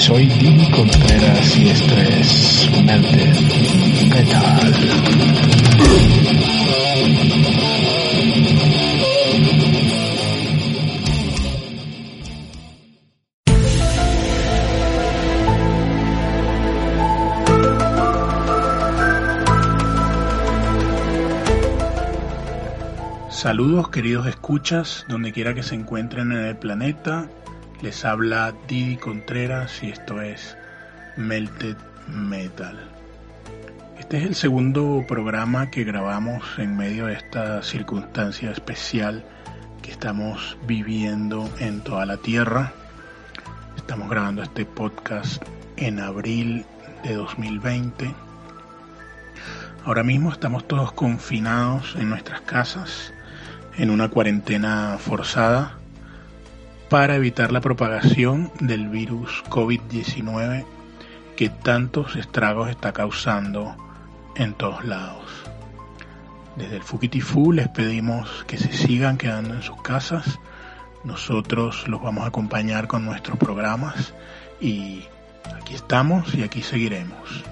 Soy Dean Contreras y esto es Melted Metal. Saludos queridos escuchas, donde quiera que se encuentren en el planeta. Les habla Didi Contreras y esto es Melted Metal. Este es el segundo programa que grabamos en medio de esta circunstancia especial que estamos viviendo en toda la Tierra. Estamos grabando este podcast en abril de 2020. Ahora mismo estamos todos confinados en nuestras casas en una cuarentena forzada para evitar la propagación del virus COVID-19 que tantos estragos está causando en todos lados. Desde el Fukitifu les pedimos que se sigan quedando en sus casas. Nosotros los vamos a acompañar con nuestros programas y aquí estamos y aquí seguiremos.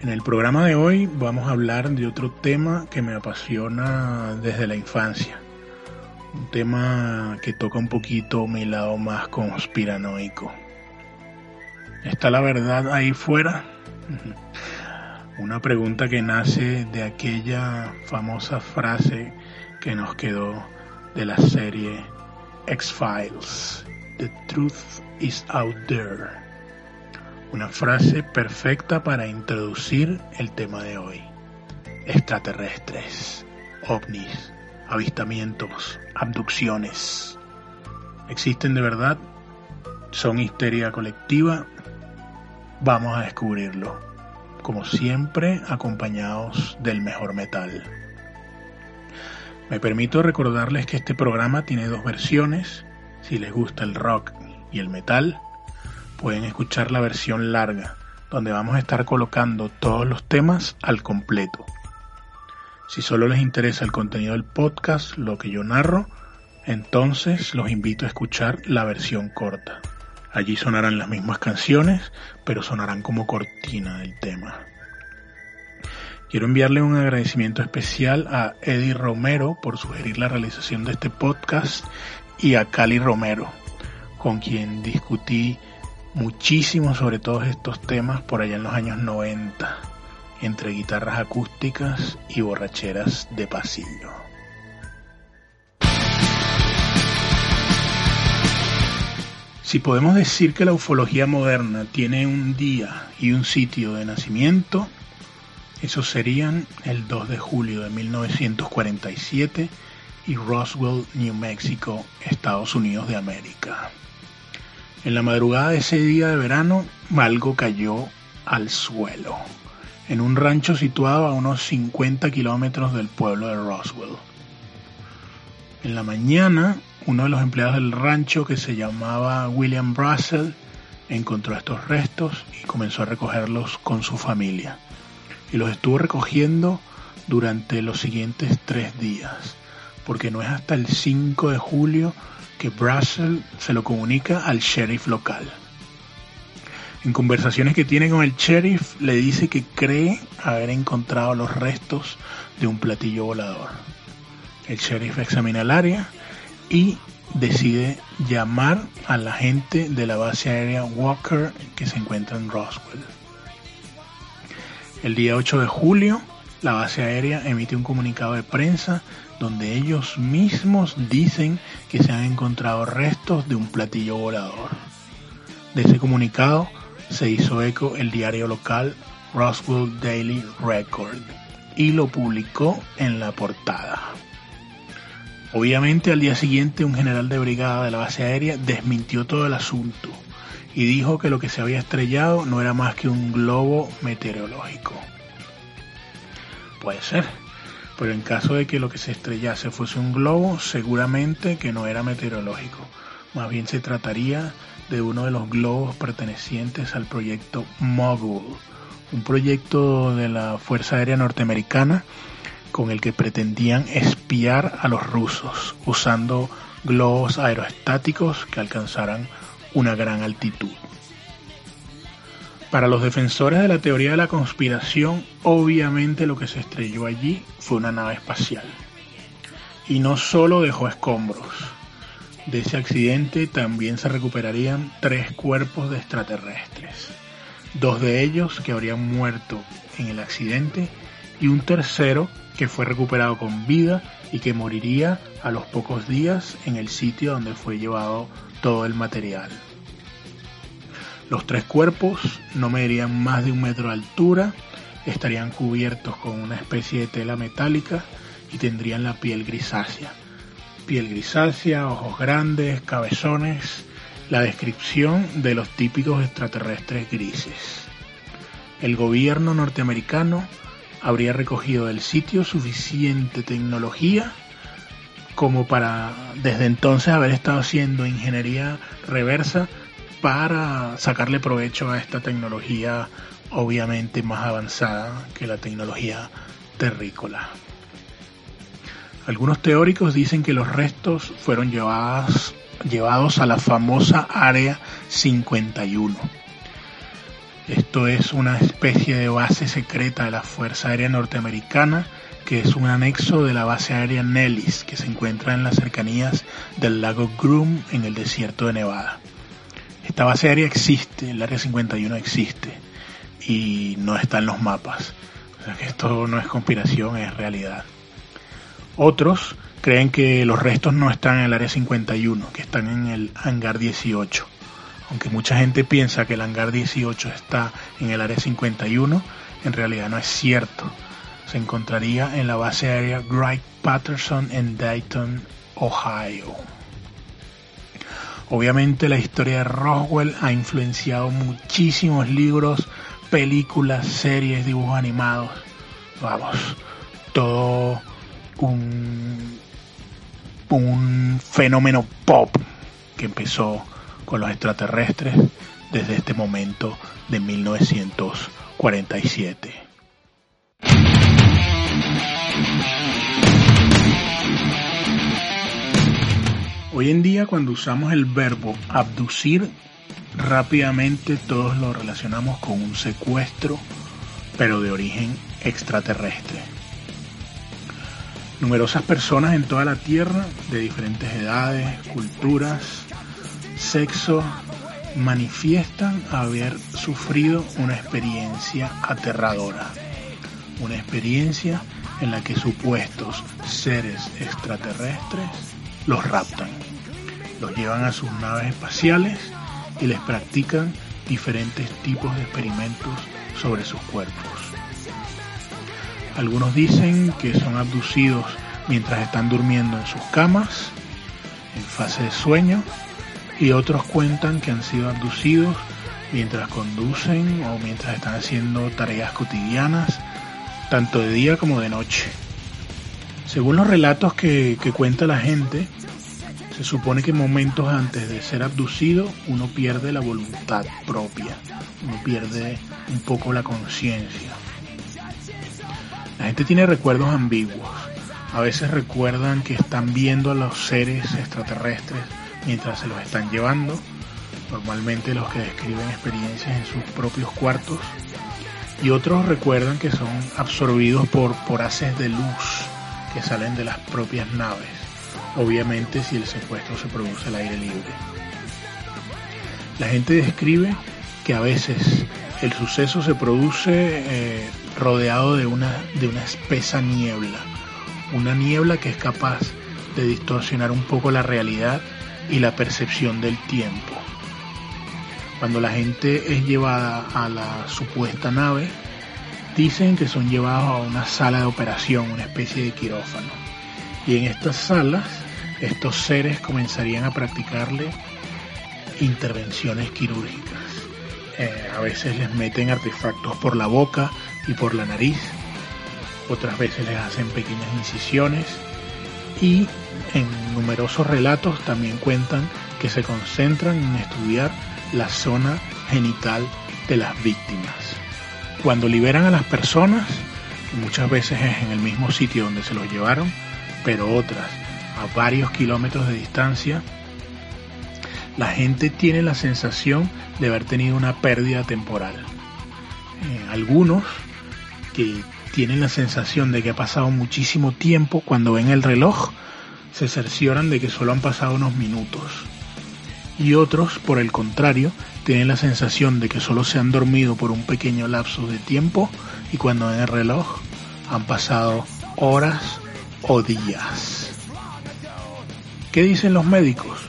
En el programa de hoy vamos a hablar de otro tema que me apasiona desde la infancia. Un tema que toca un poquito mi lado más conspiranoico. ¿Está la verdad ahí fuera? Una pregunta que nace de aquella famosa frase que nos quedó de la serie X-Files. The truth is out there. Una frase perfecta para introducir el tema de hoy. Extraterrestres, ovnis, avistamientos, abducciones. ¿Existen de verdad? ¿Son histeria colectiva? Vamos a descubrirlo. Como siempre, acompañados del mejor metal. Me permito recordarles que este programa tiene dos versiones. Si les gusta el rock y el metal, pueden escuchar la versión larga, donde vamos a estar colocando todos los temas al completo. Si solo les interesa el contenido del podcast, lo que yo narro, entonces los invito a escuchar la versión corta. Allí sonarán las mismas canciones, pero sonarán como cortina del tema. Quiero enviarle un agradecimiento especial a Eddie Romero por sugerir la realización de este podcast y a Cali Romero, con quien discutí muchísimo sobre todos estos temas por allá en los años 90, entre guitarras acústicas y borracheras de pasillo. Si podemos decir que la ufología moderna tiene un día y un sitio de nacimiento, esos serían el 2 de julio de 1947 y Roswell, New Mexico, Estados Unidos de América. En la madrugada de ese día de verano, algo cayó al suelo, en un rancho situado a unos 50 kilómetros del pueblo de Roswell. En la mañana, uno de los empleados del rancho, que se llamaba William Russell, encontró estos restos y comenzó a recogerlos con su familia. Y los estuvo recogiendo durante los siguientes tres días, porque no es hasta el 5 de julio que Russell se lo comunica al sheriff local. En conversaciones que tiene con el sheriff le dice que cree haber encontrado los restos de un platillo volador. El sheriff examina el área y decide llamar a la gente de la base aérea Walker que se encuentra en Roswell. El día 8 de julio, la base aérea emite un comunicado de prensa donde ellos mismos dicen que se han encontrado restos de un platillo volador. De ese comunicado se hizo eco el diario local Roswell Daily Record y lo publicó en la portada. Obviamente al día siguiente un general de brigada de la base aérea desmintió todo el asunto y dijo que lo que se había estrellado no era más que un globo meteorológico. Puede ser, pero en caso de que lo que se estrellase fuese un globo, seguramente que no era meteorológico. Más bien se trataría de uno de los globos pertenecientes al proyecto Mogul, un proyecto de la Fuerza Aérea Norteamericana con el que pretendían espiar a los rusos usando globos aerostáticos que alcanzaran una gran altitud. Para los defensores de la teoría de la conspiración, obviamente lo que se estrelló allí fue una nave espacial. Y no solo dejó escombros. De ese accidente también se recuperarían tres cuerpos de extraterrestres. Dos de ellos que habrían muerto en el accidente y un tercero que fue recuperado con vida y que moriría a los pocos días en el sitio donde fue llevado todo el material. Los tres cuerpos no medirían más de un metro de altura, estarían cubiertos con una especie de tela metálica y tendrían la piel grisácea. Piel grisácea, ojos grandes, cabezones, la descripción de los típicos extraterrestres grises. El gobierno norteamericano habría recogido del sitio suficiente tecnología como para desde entonces haber estado haciendo ingeniería reversa para sacarle provecho a esta tecnología obviamente más avanzada que la tecnología terrícola. Algunos teóricos dicen que los restos fueron llevados, a la famosa Área 51. Esto es una especie de base secreta de la Fuerza Aérea Norteamericana que es un anexo de la base aérea Nellis que se encuentra en las cercanías del lago Groom en el desierto de Nevada. Esta base aérea existe, el área 51 existe y no está en los mapas. O sea que esto no es conspiración, es realidad. Otros creen que los restos no están en el área 51, que están en el hangar 18. Aunque mucha gente piensa que el hangar 18 está en el área 51, en realidad no es cierto se encontraría en la base aérea Wright Patterson en Dayton, Ohio. Obviamente la historia de Roswell ha influenciado muchísimos libros, películas, series, dibujos animados. Vamos, todo un, un fenómeno pop que empezó con los extraterrestres desde este momento de 1947. Hoy en día cuando usamos el verbo abducir, rápidamente todos lo relacionamos con un secuestro, pero de origen extraterrestre. Numerosas personas en toda la Tierra, de diferentes edades, culturas, sexo, manifiestan haber sufrido una experiencia aterradora, una experiencia en la que supuestos seres extraterrestres los raptan, los llevan a sus naves espaciales y les practican diferentes tipos de experimentos sobre sus cuerpos. Algunos dicen que son abducidos mientras están durmiendo en sus camas, en fase de sueño, y otros cuentan que han sido abducidos mientras conducen o mientras están haciendo tareas cotidianas, tanto de día como de noche. Según los relatos que, cuenta la gente, se supone que momentos antes de ser abducido uno pierde la voluntad propia, uno pierde un poco la conciencia. La gente tiene recuerdos ambiguos. A veces recuerdan que están viendo a los seres extraterrestres mientras se los están llevando, normalmente los que describen experiencias en sus propios cuartos, y otros recuerdan que son absorbidos por, por haces de luz que salen de las propias naves, obviamente si el secuestro se produce al aire libre. La gente describe que a veces el suceso se produce eh, rodeado de una, de una espesa niebla, una niebla que es capaz de distorsionar un poco la realidad y la percepción del tiempo. Cuando la gente es llevada a la supuesta nave, dicen que son llevados a una sala de operación, una especie de quirófano. Y en estas salas, estos seres comenzarían a practicarle intervenciones quirúrgicas. Eh, a veces les meten artefactos por la boca y por la nariz, otras veces les hacen pequeñas incisiones y en numerosos relatos también cuentan que se concentran en estudiar la zona genital de las víctimas. Cuando liberan a las personas, muchas veces es en el mismo sitio donde se los llevaron, pero otras a varios kilómetros de distancia, la gente tiene la sensación de haber tenido una pérdida temporal. Eh, algunos que tienen la sensación de que ha pasado muchísimo tiempo cuando ven el reloj se cercioran de que solo han pasado unos minutos. Y otros, por el contrario, tienen la sensación de que solo se han dormido por un pequeño lapso de tiempo y cuando ven el reloj han pasado horas o días. ¿Qué dicen los médicos?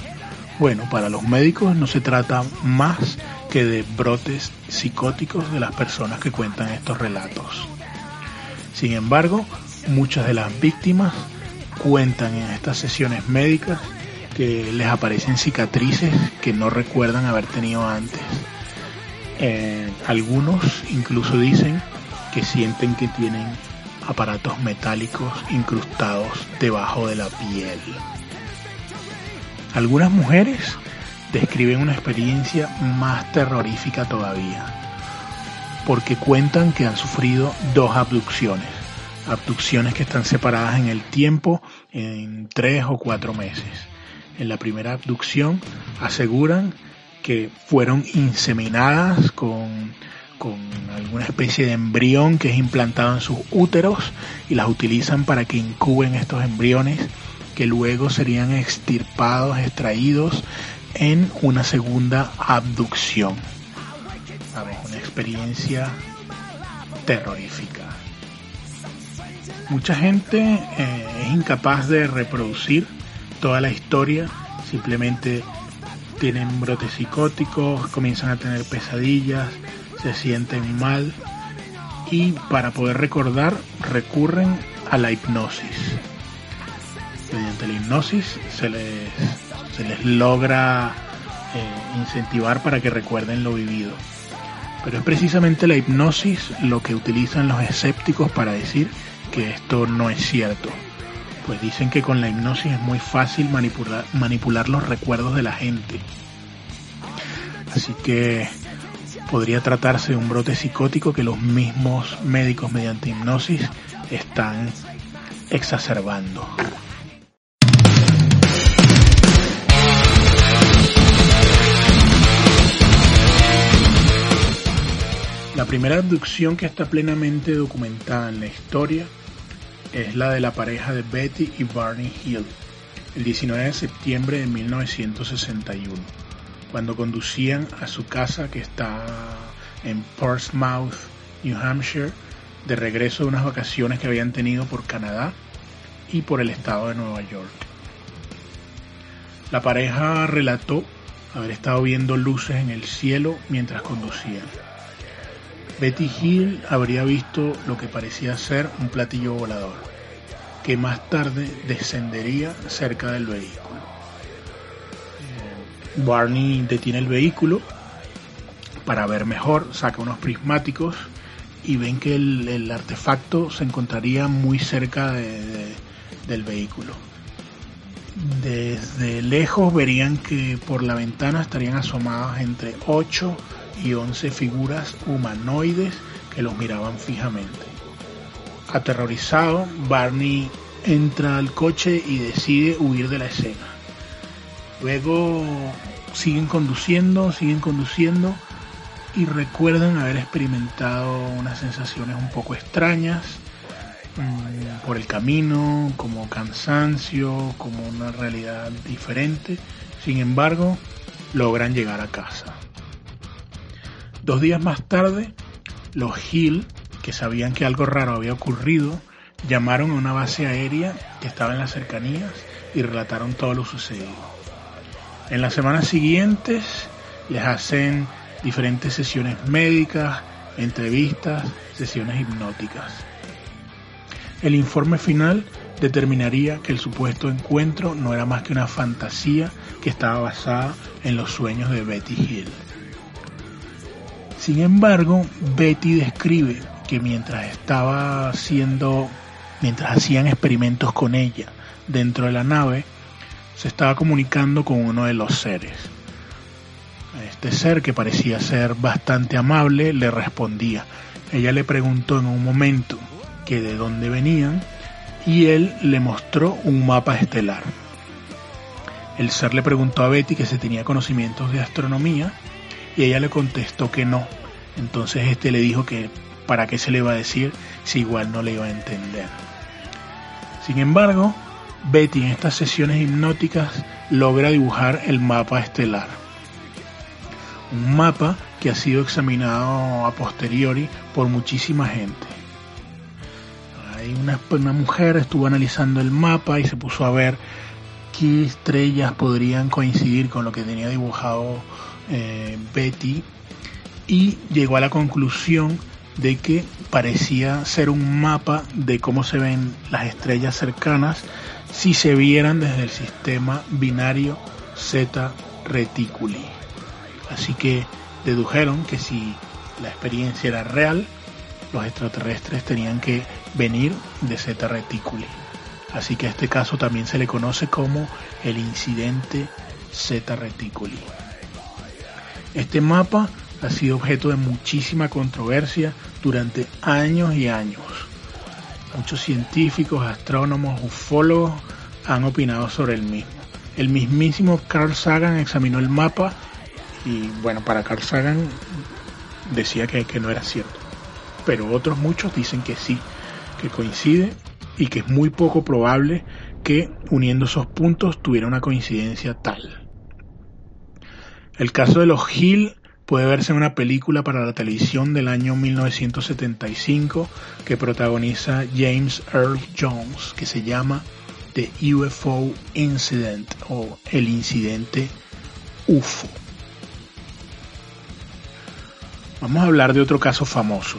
Bueno, para los médicos no se trata más que de brotes psicóticos de las personas que cuentan estos relatos. Sin embargo, muchas de las víctimas cuentan en estas sesiones médicas que les aparecen cicatrices que no recuerdan haber tenido antes. Eh, algunos incluso dicen que sienten que tienen aparatos metálicos incrustados debajo de la piel. Algunas mujeres describen una experiencia más terrorífica todavía, porque cuentan que han sufrido dos abducciones, abducciones que están separadas en el tiempo en tres o cuatro meses. En la primera abducción aseguran que fueron inseminadas con, con alguna especie de embrión que es implantado en sus úteros y las utilizan para que incuben estos embriones que luego serían extirpados, extraídos en una segunda abducción. Experiencia terrorífica. Mucha gente eh, es incapaz de reproducir toda la historia, simplemente tienen brotes psicóticos, comienzan a tener pesadillas, se sienten mal y para poder recordar recurren a la hipnosis mediante la hipnosis se les, se les logra eh, incentivar para que recuerden lo vivido. Pero es precisamente la hipnosis lo que utilizan los escépticos para decir que esto no es cierto. Pues dicen que con la hipnosis es muy fácil manipular, los recuerdos de la gente. Así que podría tratarse de un brote psicótico que los mismos médicos mediante hipnosis están exacerbando. Primera abducción que está plenamente documentada en la historia es la de la pareja de Betty y Barney Hill, el 19 de septiembre de 1961, cuando conducían a su casa que está en Portsmouth, New Hampshire, de regreso de unas vacaciones que habían tenido por Canadá y por el estado de Nueva York. La pareja relató haber estado viendo luces en el cielo mientras conducían Betty Hill habría visto lo que parecía ser un platillo volador, que más tarde descendería cerca del vehículo. Eh, Barney detiene el vehículo para ver mejor, saca unos prismáticos y ven que el, artefacto se encontraría muy cerca del vehículo. Desde lejos verían que por la ventana estarían asomadas entre 8 y 11 figuras humanoides que los miraban fijamente. Aterrorizado, Barney entra al coche y decide huir de la escena. Luego siguen conduciendo, siguen conduciendo y recuerdan haber experimentado unas sensaciones un poco extrañas mm, por el camino, como cansancio, como una realidad diferente. Sin embargo, logran llegar a casa. Dos días más tarde, los Hill, que sabían que algo raro había ocurrido, llamaron a una base aérea que estaba en las cercanías y relataron todo lo sucedido. En las semanas siguientes les hacen diferentes sesiones médicas, entrevistas, sesiones hipnóticas. El informe final determinaría que el supuesto encuentro no era más que una fantasía que estaba basada en los sueños de Betty Hill. Sin embargo, Betty describe que mientras estaba haciendo, mientras hacían experimentos con ella dentro de la nave, se estaba comunicando con uno de los seres. Este ser, que parecía ser bastante amable, le respondía. Ella le preguntó en un momento que de dónde venían y él le mostró un mapa estelar. El ser le preguntó a Betty que si tenía conocimientos de astronomía y ella le contestó que no. Entonces este le dijo que para qué se le iba a decir si igual no le iba a entender. Sin embargo, Betty en estas sesiones hipnóticas logra dibujar el mapa estelar. Un mapa que ha sido examinado a posteriori por muchísima gente. Hay una, una mujer estuvo analizando el mapa y se puso a ver qué estrellas podrían coincidir con lo que tenía dibujado eh, Betty y llegó a la conclusión de que parecía ser un mapa de cómo se ven las estrellas cercanas si se vieran desde el sistema binario Z Reticuli. Así que dedujeron que si la experiencia era real, los extraterrestres tenían que venir de Z Reticuli. Así que a este caso también se le conoce como el incidente Z Reticuli. Este mapa ha sido objeto de muchísima controversia durante años y años. Muchos científicos, astrónomos, ufólogos han opinado sobre el mismo. El mismísimo Carl Sagan examinó el mapa y bueno, para Carl Sagan decía que, que no era cierto. Pero otros muchos dicen que sí, que coincide y que es muy poco probable que uniendo esos puntos tuviera una coincidencia tal. El caso de los Hill puede verse en una película para la televisión del año 1975 que protagoniza James Earl Jones que se llama The UFO Incident o el incidente UFO. Vamos a hablar de otro caso famoso,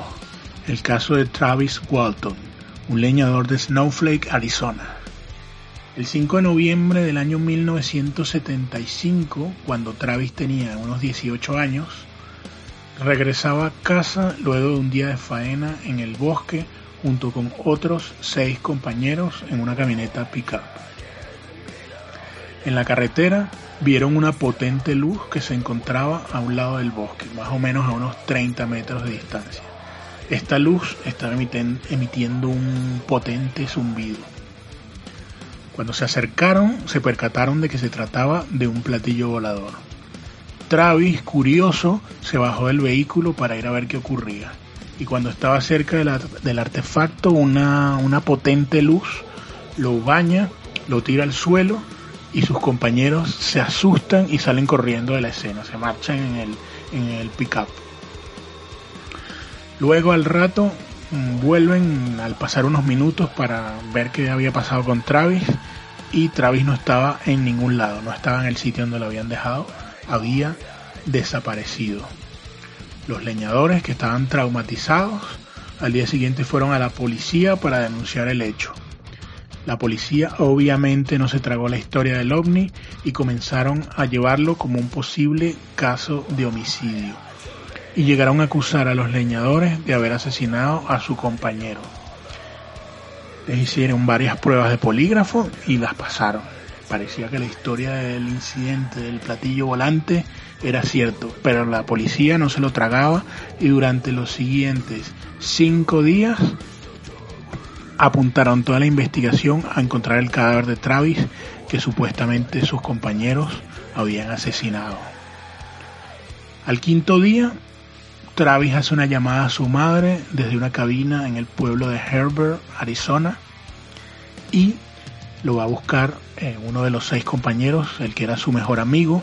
el caso de Travis Walton, un leñador de Snowflake, Arizona. El 5 de noviembre del año 1975, cuando Travis tenía unos 18 años, regresaba a casa luego de un día de faena en el bosque junto con otros seis compañeros en una camioneta pickup. En la carretera vieron una potente luz que se encontraba a un lado del bosque, más o menos a unos 30 metros de distancia. Esta luz estaba emitiendo un potente zumbido. Cuando se acercaron, se percataron de que se trataba de un platillo volador. Travis, curioso, se bajó del vehículo para ir a ver qué ocurría. Y cuando estaba cerca del artefacto, una, potente luz lo baña, lo tira al suelo y sus compañeros se asustan y salen corriendo de la escena, se marchan en el, en el pickup. Luego al rato vuelven al pasar unos minutos para ver qué había pasado con Travis y Travis no estaba en ningún lado, no estaba en el sitio donde lo habían dejado, había desaparecido. Los leñadores que estaban traumatizados al día siguiente fueron a la policía para denunciar el hecho. La policía obviamente no se tragó la historia del ovni y comenzaron a llevarlo como un posible caso de homicidio y llegaron a acusar a los leñadores de haber asesinado a su compañero. Les hicieron varias pruebas de polígrafo y las pasaron. Parecía que la historia del incidente del platillo volante era cierto, pero la policía no se lo tragaba y durante los siguientes cinco días apuntaron toda la investigación a encontrar el cadáver de Travis que supuestamente sus compañeros habían asesinado. Al quinto día Travis hace una llamada a su madre desde una cabina en el pueblo de Herbert, Arizona, y lo va a buscar eh, uno de los seis compañeros, el que era su mejor amigo,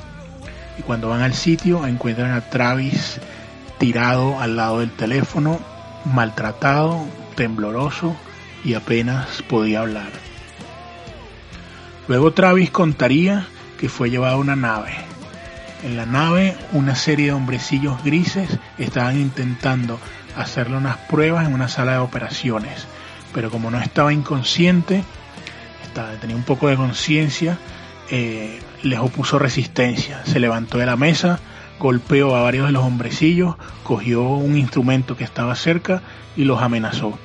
y cuando van al sitio encuentran a Travis tirado al lado del teléfono, maltratado, tembloroso y apenas podía hablar. Luego Travis contaría que fue llevado a una nave en la nave, una serie de hombrecillos grises estaban intentando hacerle unas pruebas en una sala de operaciones, pero como no estaba inconsciente, tenía un poco de conciencia, eh, les opuso resistencia. Se levantó de la mesa, golpeó a varios de los hombrecillos, cogió un instrumento que estaba cerca y los amenazó.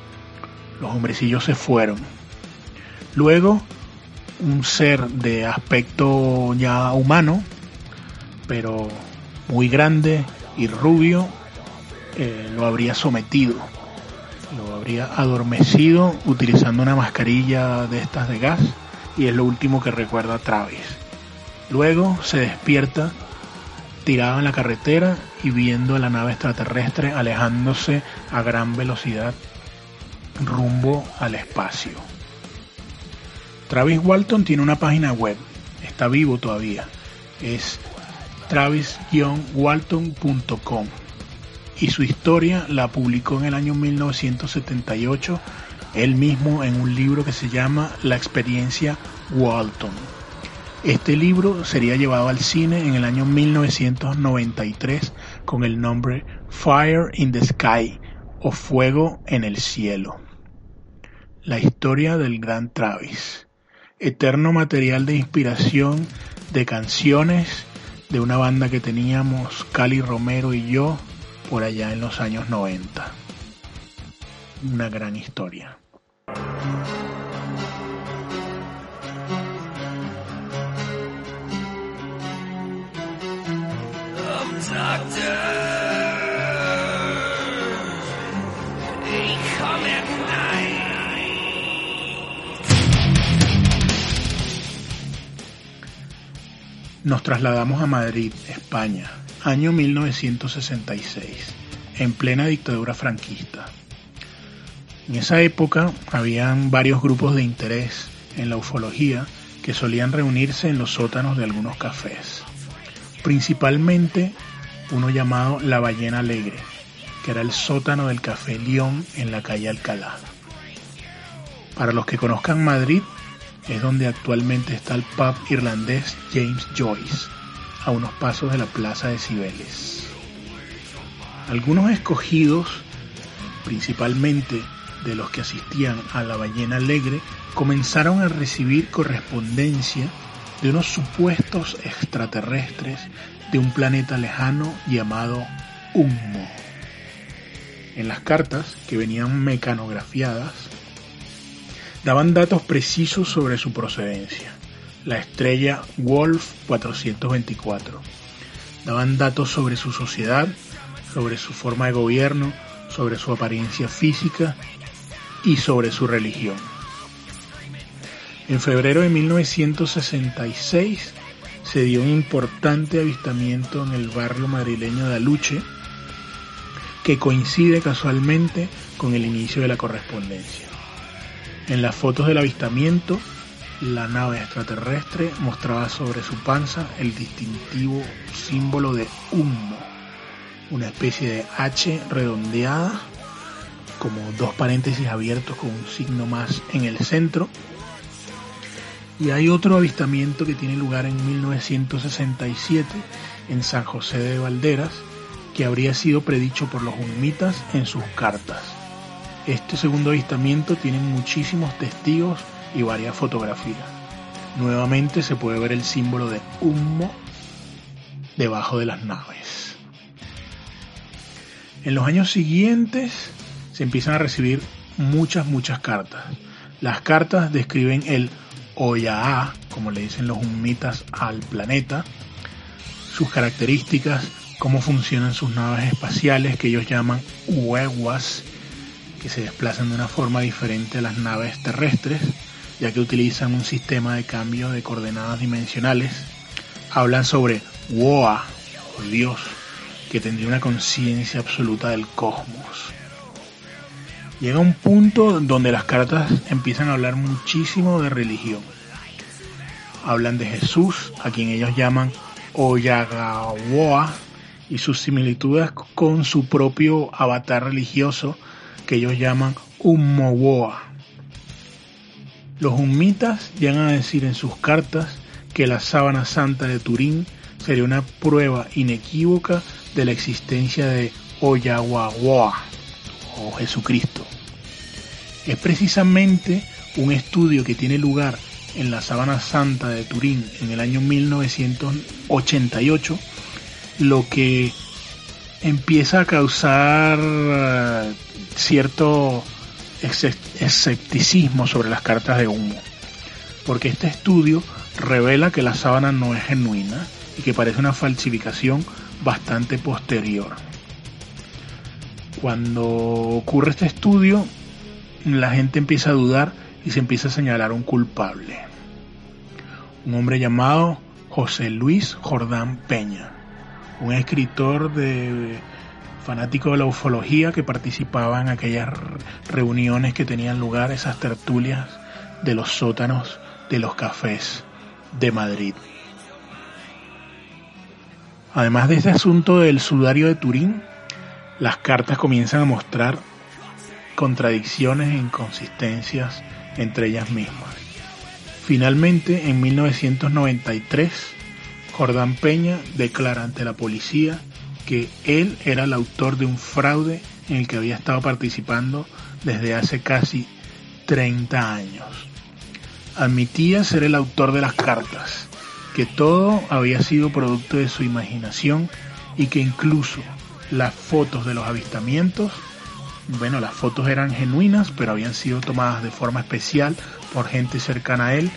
Los hombrecillos se fueron. Luego, un ser de aspecto ya humano pero muy grande y rubio, eh, lo habría sometido, lo habría adormecido utilizando una mascarilla de estas de gas y es lo último que recuerda Travis. Luego se despierta tirado en la carretera y viendo a la nave extraterrestre alejándose a gran velocidad rumbo al espacio. Travis Walton tiene una página web, está vivo todavía, es travis-walton.com y su historia la publicó en el año 1978 él mismo en un libro que se llama La experiencia Walton. Este libro sería llevado al cine en el año 1993 con el nombre Fire in the Sky o Fuego en el Cielo. La historia del gran Travis. Eterno material de inspiración de canciones de una banda que teníamos Cali Romero y yo por allá en los años 90. Una gran historia. Nos trasladamos a Madrid, España, año 1966, en plena dictadura franquista. En esa época habían varios grupos de interés en la ufología que solían reunirse en los sótanos de algunos cafés. Principalmente uno llamado La Ballena Alegre, que era el sótano del Café León en la calle Alcalá. Para los que conozcan Madrid, es donde actualmente está el pub irlandés James Joyce, a unos pasos de la Plaza de Cibeles. Algunos escogidos, principalmente de los que asistían a la ballena alegre, comenzaron a recibir correspondencia de unos supuestos extraterrestres de un planeta lejano llamado Humo. En las cartas, que venían mecanografiadas, daban datos precisos sobre su procedencia. La estrella Wolf 424. Daban datos sobre su sociedad, sobre su forma de gobierno, sobre su apariencia física y sobre su religión. En febrero de 1966 se dio un importante avistamiento en el barrio madrileño de Aluche, que coincide casualmente con el inicio de la correspondencia. En las fotos del avistamiento, la nave extraterrestre mostraba sobre su panza el distintivo símbolo de humo, una especie de H redondeada, como dos paréntesis abiertos con un signo más en el centro. Y hay otro avistamiento que tiene lugar en 1967 en San José de Valderas, que habría sido predicho por los humitas en sus cartas. Este segundo avistamiento tiene muchísimos testigos y varias fotografías. Nuevamente se puede ver el símbolo de humo debajo de las naves. En los años siguientes se empiezan a recibir muchas, muchas cartas. Las cartas describen el Oyaa, como le dicen los humitas al planeta, sus características, cómo funcionan sus naves espaciales que ellos llaman hueguas que se desplazan de una forma diferente a las naves terrestres, ya que utilizan un sistema de cambio de coordenadas dimensionales. Hablan sobre Woa, o Dios, que tendría una conciencia absoluta del cosmos. Llega un punto donde las cartas empiezan a hablar muchísimo de religión. Hablan de Jesús, a quien ellos llaman Oyagawa, y sus similitudes con su propio avatar religioso, que ellos llaman Ummowoa. Los humitas llegan a decir en sus cartas que la sábana santa de Turín sería una prueba inequívoca de la existencia de Oyawawa o Jesucristo. Es precisamente un estudio que tiene lugar en la Sábana Santa de Turín en el año 1988 lo que empieza a causar eh, cierto escepticismo sobre las cartas de humo, porque este estudio revela que la sábana no es genuina y que parece una falsificación bastante posterior. Cuando ocurre este estudio, la gente empieza a dudar y se empieza a señalar un culpable. Un hombre llamado José Luis Jordán Peña, un escritor de fanático de la ufología que participaba en aquellas reuniones que tenían lugar, esas tertulias de los sótanos de los cafés de Madrid. Además de este asunto del sudario de Turín, las cartas comienzan a mostrar contradicciones e inconsistencias entre ellas mismas. Finalmente, en 1993, Jordán Peña declara ante la policía que él era el autor de un fraude en el que había estado participando desde hace casi 30 años. Admitía ser el autor de las cartas, que todo había sido producto de su imaginación y que incluso las fotos de los avistamientos, bueno, las fotos eran genuinas, pero habían sido tomadas de forma especial por gente cercana a él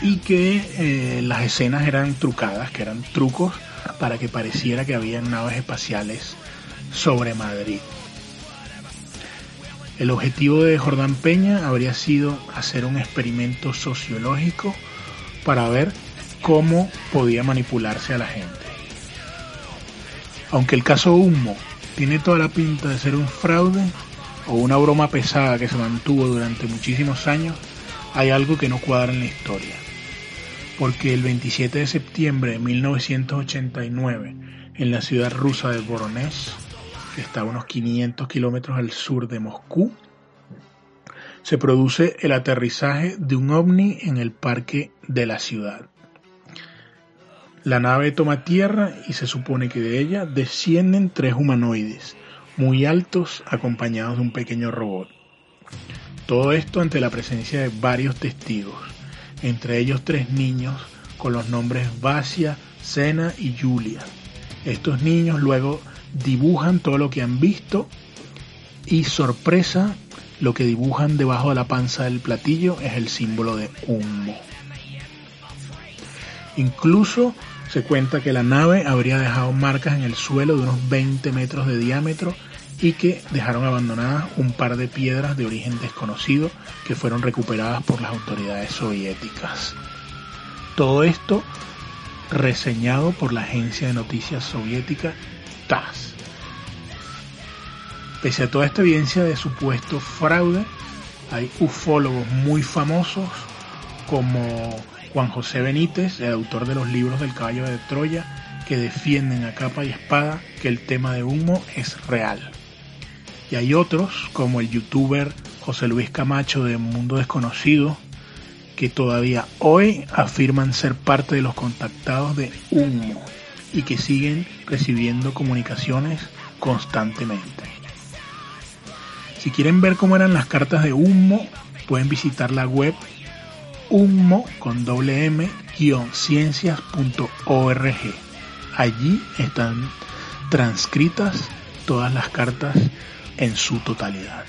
y que eh, las escenas eran trucadas, que eran trucos para que pareciera que había naves espaciales sobre Madrid. El objetivo de Jordán Peña habría sido hacer un experimento sociológico para ver cómo podía manipularse a la gente. Aunque el caso Humo tiene toda la pinta de ser un fraude o una broma pesada que se mantuvo durante muchísimos años, hay algo que no cuadra en la historia porque el 27 de septiembre de 1989, en la ciudad rusa de Voronezh, que está a unos 500 kilómetros al sur de Moscú, se produce el aterrizaje de un ovni en el parque de la ciudad. La nave toma tierra y se supone que de ella descienden tres humanoides, muy altos, acompañados de un pequeño robot. Todo esto ante la presencia de varios testigos entre ellos tres niños con los nombres Vasia, Sena y Julia. Estos niños luego dibujan todo lo que han visto y sorpresa, lo que dibujan debajo de la panza del platillo es el símbolo de humo. Incluso se cuenta que la nave habría dejado marcas en el suelo de unos 20 metros de diámetro y que dejaron abandonadas un par de piedras de origen desconocido que fueron recuperadas por las autoridades soviéticas. Todo esto reseñado por la agencia de noticias soviética TASS. Pese a toda esta evidencia de supuesto fraude, hay ufólogos muy famosos como Juan José Benítez, el autor de los libros del caballo de Troya, que defienden a capa y espada que el tema de humo es real. Y hay otros, como el youtuber José Luis Camacho de Mundo Desconocido, que todavía hoy afirman ser parte de los contactados de Humo y que siguen recibiendo comunicaciones constantemente. Si quieren ver cómo eran las cartas de Humo, pueden visitar la web humo con doble m ciencias.org. Allí están transcritas todas las cartas en su totalidad.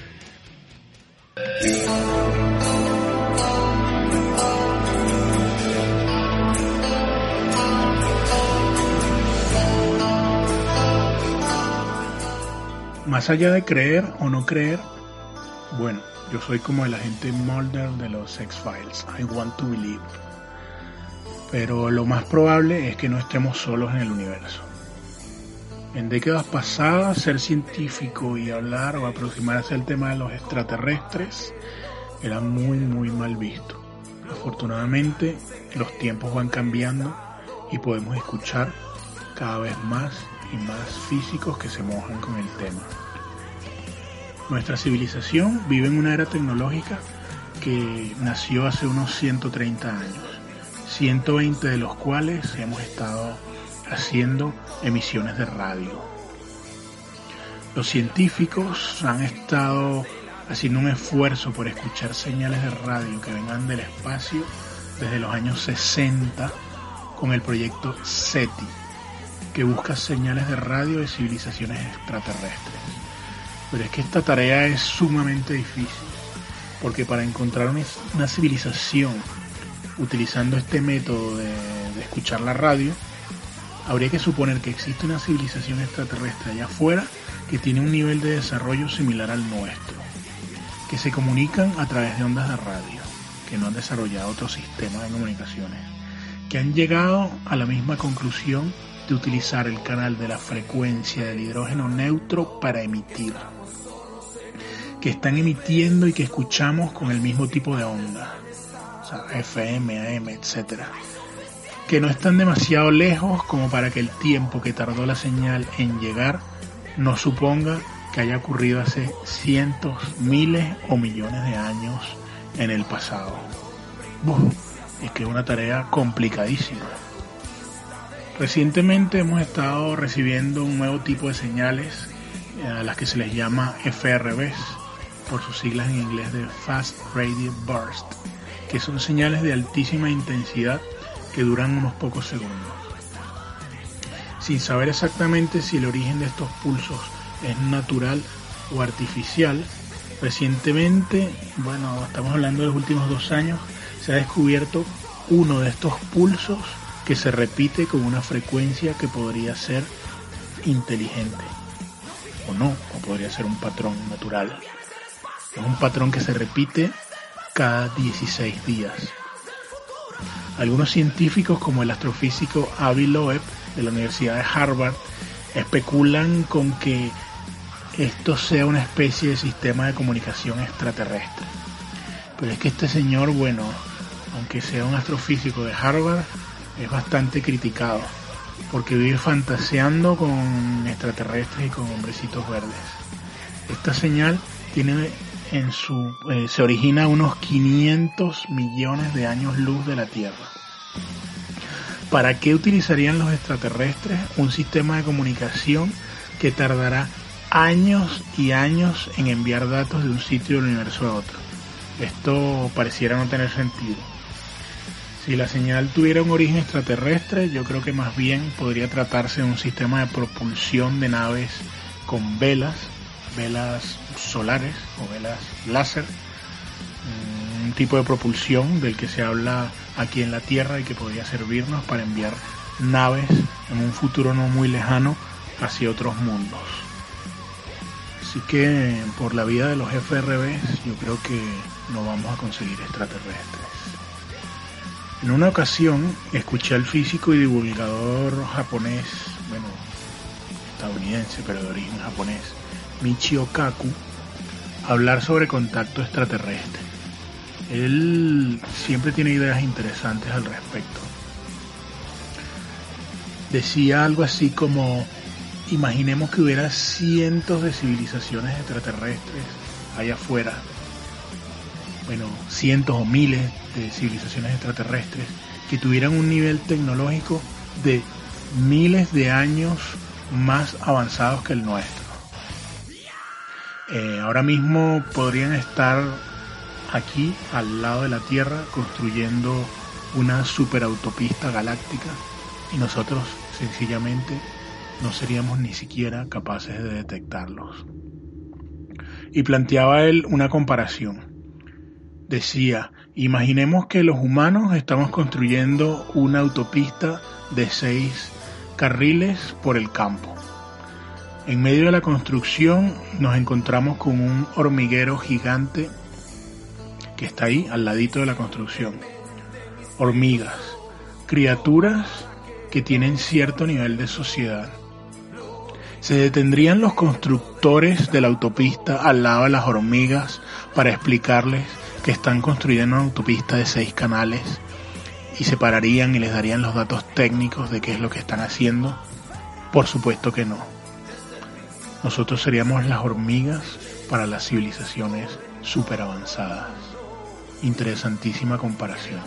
Más allá de creer o no creer, bueno, yo soy como el agente Mulder de los X-Files. I want to believe. Pero lo más probable es que no estemos solos en el universo. En décadas pasadas, ser científico y hablar o aproximarse al tema de los extraterrestres era muy, muy mal visto. Afortunadamente, los tiempos van cambiando y podemos escuchar cada vez más y más físicos que se mojan con el tema. Nuestra civilización vive en una era tecnológica que nació hace unos 130 años, 120 de los cuales hemos estado haciendo emisiones de radio. Los científicos han estado haciendo un esfuerzo por escuchar señales de radio que vengan del espacio desde los años 60 con el proyecto SETI, que busca señales de radio de civilizaciones extraterrestres. Pero es que esta tarea es sumamente difícil, porque para encontrar una, civilización utilizando este método de escuchar la radio, habría que suponer que existe una civilización extraterrestre allá afuera que tiene un nivel de desarrollo similar al nuestro, que se comunican a través de ondas de radio, que no han desarrollado otro sistema de comunicaciones, que han llegado a la misma conclusión de utilizar el canal de la frecuencia del hidrógeno neutro para emitir, que están emitiendo y que escuchamos con el mismo tipo de onda, o sea, FM, AM, etc. Que no están demasiado lejos como para que el tiempo que tardó la señal en llegar no suponga que haya ocurrido hace cientos, miles o millones de años en el pasado. es que es una tarea complicadísima. Recientemente hemos estado recibiendo un nuevo tipo de señales eh, a las que se les llama FRBs, por sus siglas en inglés de Fast Radio Burst, que son señales de altísima intensidad que duran unos pocos segundos. Sin saber exactamente si el origen de estos pulsos es natural o artificial, recientemente, bueno, estamos hablando de los últimos dos años, se ha descubierto uno de estos pulsos que se repite con una frecuencia que podría ser inteligente o no, o podría ser un patrón natural. Es un patrón que se repite cada 16 días. Algunos científicos como el astrofísico Avi Loeb de la Universidad de Harvard especulan con que esto sea una especie de sistema de comunicación extraterrestre. Pero es que este señor, bueno, aunque sea un astrofísico de Harvard, es bastante criticado porque vive fantaseando con extraterrestres y con hombrecitos verdes. Esta señal tiene en su eh, se origina a unos 500 millones de años luz de la Tierra. ¿Para qué utilizarían los extraterrestres un sistema de comunicación que tardará años y años en enviar datos de un sitio del universo a otro? Esto pareciera no tener sentido. Si la señal tuviera un origen extraterrestre, yo creo que más bien podría tratarse de un sistema de propulsión de naves con velas, velas solares o velas láser, mm, un tipo de propulsión del que se habla aquí en la Tierra y que podría servirnos para enviar naves en un futuro no muy lejano hacia otros mundos. Así que por la vida de los FRBs yo creo que no vamos a conseguir extraterrestres. En una ocasión escuché al físico y divulgador japonés, bueno, estadounidense, pero de origen japonés, Michio Kaku, hablar sobre contacto extraterrestre. Él siempre tiene ideas interesantes al respecto. Decía algo así como, imaginemos que hubiera cientos de civilizaciones extraterrestres allá afuera bueno, cientos o miles de civilizaciones extraterrestres que tuvieran un nivel tecnológico de miles de años más avanzados que el nuestro. Eh, ahora mismo podrían estar aquí al lado de la Tierra construyendo una superautopista galáctica y nosotros sencillamente no seríamos ni siquiera capaces de detectarlos. Y planteaba él una comparación decía, imaginemos que los humanos estamos construyendo una autopista de seis carriles por el campo. En medio de la construcción nos encontramos con un hormiguero gigante que está ahí al ladito de la construcción. Hormigas, criaturas que tienen cierto nivel de sociedad. ¿Se detendrían los constructores de la autopista al lado de las hormigas para explicarles que están construyendo una autopista de seis canales y se pararían y les darían los datos técnicos de qué es lo que están haciendo? Por supuesto que no. Nosotros seríamos las hormigas para las civilizaciones super avanzadas. Interesantísima comparación.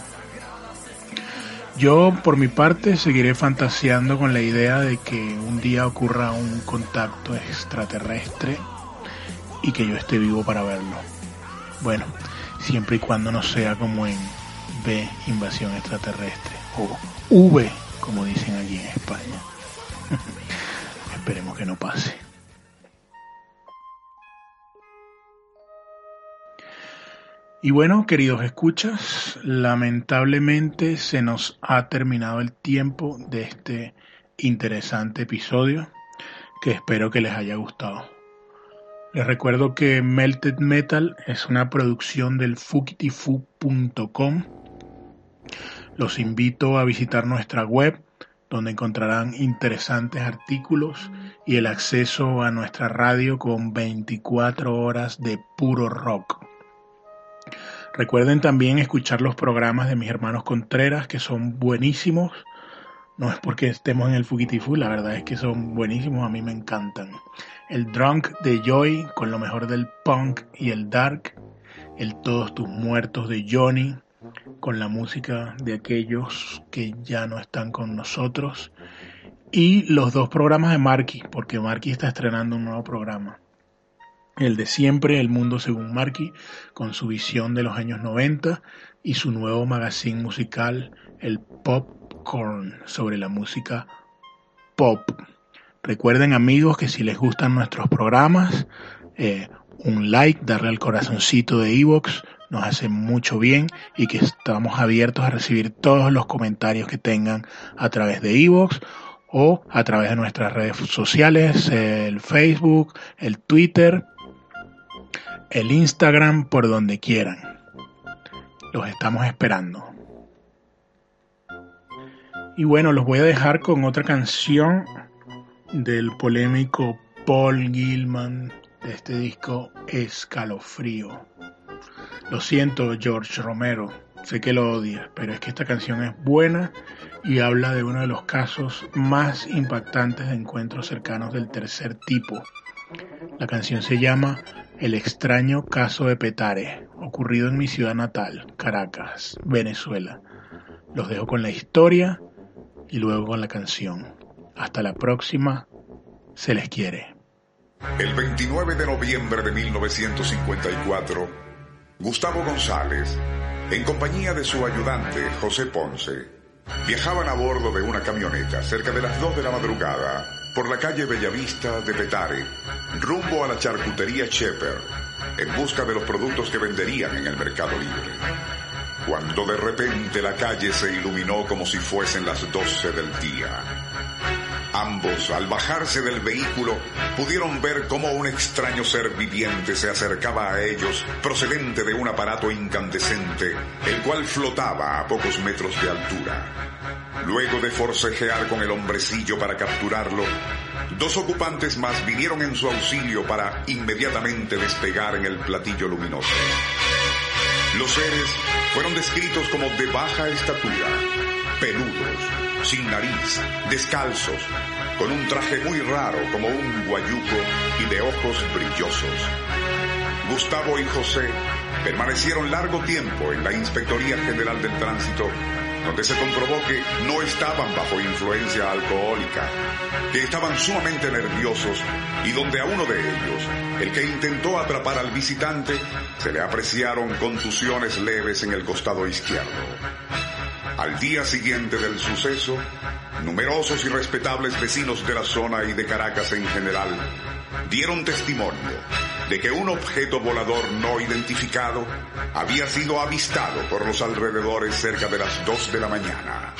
Yo, por mi parte, seguiré fantaseando con la idea de que un día ocurra un contacto extraterrestre y que yo esté vivo para verlo. Bueno, siempre y cuando no sea como en B, invasión extraterrestre, o V, como dicen allí en España. Esperemos que no pase. Y bueno, queridos escuchas, lamentablemente se nos ha terminado el tiempo de este interesante episodio que espero que les haya gustado. Les recuerdo que Melted Metal es una producción del fukitifu.com. Los invito a visitar nuestra web donde encontrarán interesantes artículos y el acceso a nuestra radio con 24 horas de puro rock. Recuerden también escuchar los programas de mis hermanos Contreras que son buenísimos. No es porque estemos en el Fugitifu, la verdad es que son buenísimos, a mí me encantan. El Drunk de Joy con lo mejor del punk y el dark. El Todos tus muertos de Johnny con la música de aquellos que ya no están con nosotros. Y los dos programas de Marky, porque Marky está estrenando un nuevo programa el de siempre, El Mundo según Marky, con su visión de los años 90 y su nuevo magazine musical, el Popcorn, sobre la música pop. Recuerden amigos que si les gustan nuestros programas, eh, un like, darle al corazoncito de Evox, nos hace mucho bien y que estamos abiertos a recibir todos los comentarios que tengan a través de Evox o a través de nuestras redes sociales, el Facebook, el Twitter el Instagram por donde quieran. Los estamos esperando. Y bueno, los voy a dejar con otra canción del polémico Paul Gilman de este disco Escalofrío. Lo siento, George Romero, sé que lo odias, pero es que esta canción es buena y habla de uno de los casos más impactantes de encuentros cercanos del tercer tipo. La canción se llama el extraño caso de Petare, ocurrido en mi ciudad natal, Caracas, Venezuela. Los dejo con la historia y luego con la canción. Hasta la próxima, se les quiere. El 29 de noviembre de 1954, Gustavo González, en compañía de su ayudante José Ponce, viajaban a bordo de una camioneta cerca de las 2 de la madrugada por la calle Bellavista de Petare, rumbo a la charcutería Shepper, en busca de los productos que venderían en el mercado libre. Cuando de repente la calle se iluminó como si fuesen las 12 del día. Ambos, al bajarse del vehículo, pudieron ver cómo un extraño ser viviente se acercaba a ellos procedente de un aparato incandescente, el cual flotaba a pocos metros de altura. Luego de forcejear con el hombrecillo para capturarlo, dos ocupantes más vinieron en su auxilio para inmediatamente despegar en el platillo luminoso. Los seres fueron descritos como de baja estatura, peludos, sin nariz, descalzos, con un traje muy raro como un guayuco y de ojos brillosos. Gustavo y José permanecieron largo tiempo en la Inspectoría General del Tránsito donde se comprobó que no estaban bajo influencia alcohólica, que estaban sumamente nerviosos y donde a uno de ellos, el que intentó atrapar al visitante, se le apreciaron contusiones leves en el costado izquierdo. Al día siguiente del suceso, numerosos y respetables vecinos de la zona y de Caracas en general dieron testimonio de que un objeto volador no identificado había sido avistado por los alrededores cerca de las 2 de la mañana.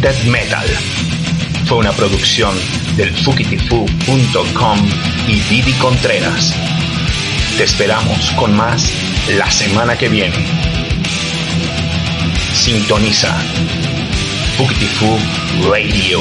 Melted Metal. Fue una producción del fukitifu.com y Didi Contreras. Te esperamos con más la semana que viene. Sintoniza Fukitifu Radio.